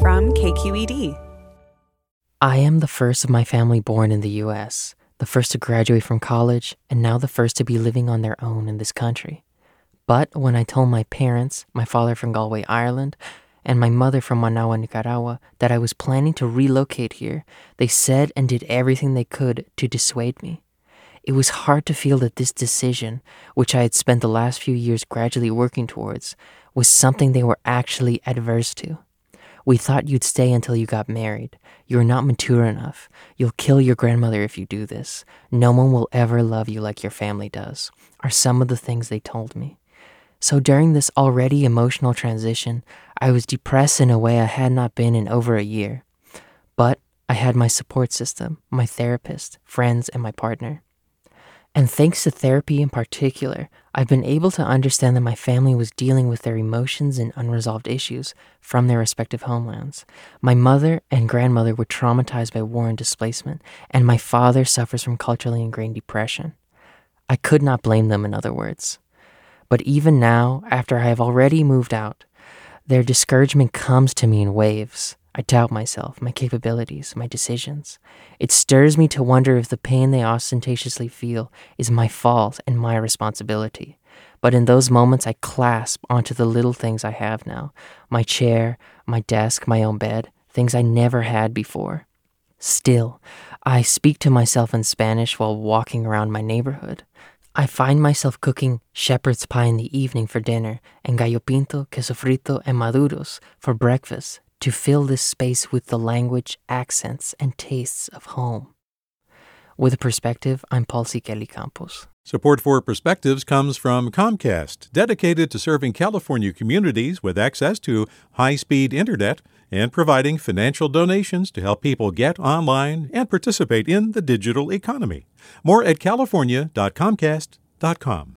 From KQED. I am the first of my family born in the U.S the first to graduate from college, and now the first to be living on their own in this country. But when I told my parents, my father from Galway, Ireland, and my mother from Managua, Nicaragua, that I was planning to relocate here, they said and did everything they could to dissuade me. It was hard to feel that this decision, which I had spent the last few years gradually working towards, was something they were actually adverse to. We thought you'd stay until you got married. You're not mature enough. You'll kill your grandmother if you do this. No one will ever love you like your family does, are some of the things they told me. So during this already emotional transition, I was depressed in a way I had not been in over a year. But I had my support system, my therapist, friends, and my partner. And thanks to therapy in particular, I've been able to understand that my family was dealing with their emotions and unresolved issues from their respective homelands. My mother and grandmother were traumatized by war and displacement, and my father suffers from culturally ingrained depression. I could not blame them, in other words. But even now, after I have already moved out, their discouragement comes to me in waves. I doubt myself, my capabilities, my decisions. It stirs me to wonder if the pain they ostentatiously feel is my fault and my responsibility. But in those moments, I clasp onto the little things I have now my chair, my desk, my own bed, things I never had before. Still, I speak to myself in Spanish while walking around my neighborhood. I find myself cooking shepherd's pie in the evening for dinner and gallo pinto, queso frito, and maduros for breakfast to fill this space with the language, accents, and tastes of home. With a perspective, I'm Paul. Kelly Campos. Support for Perspectives comes from Comcast, dedicated to serving California communities with access to high speed internet and providing financial donations to help people get online and participate in the digital economy. More at california.comcast.com.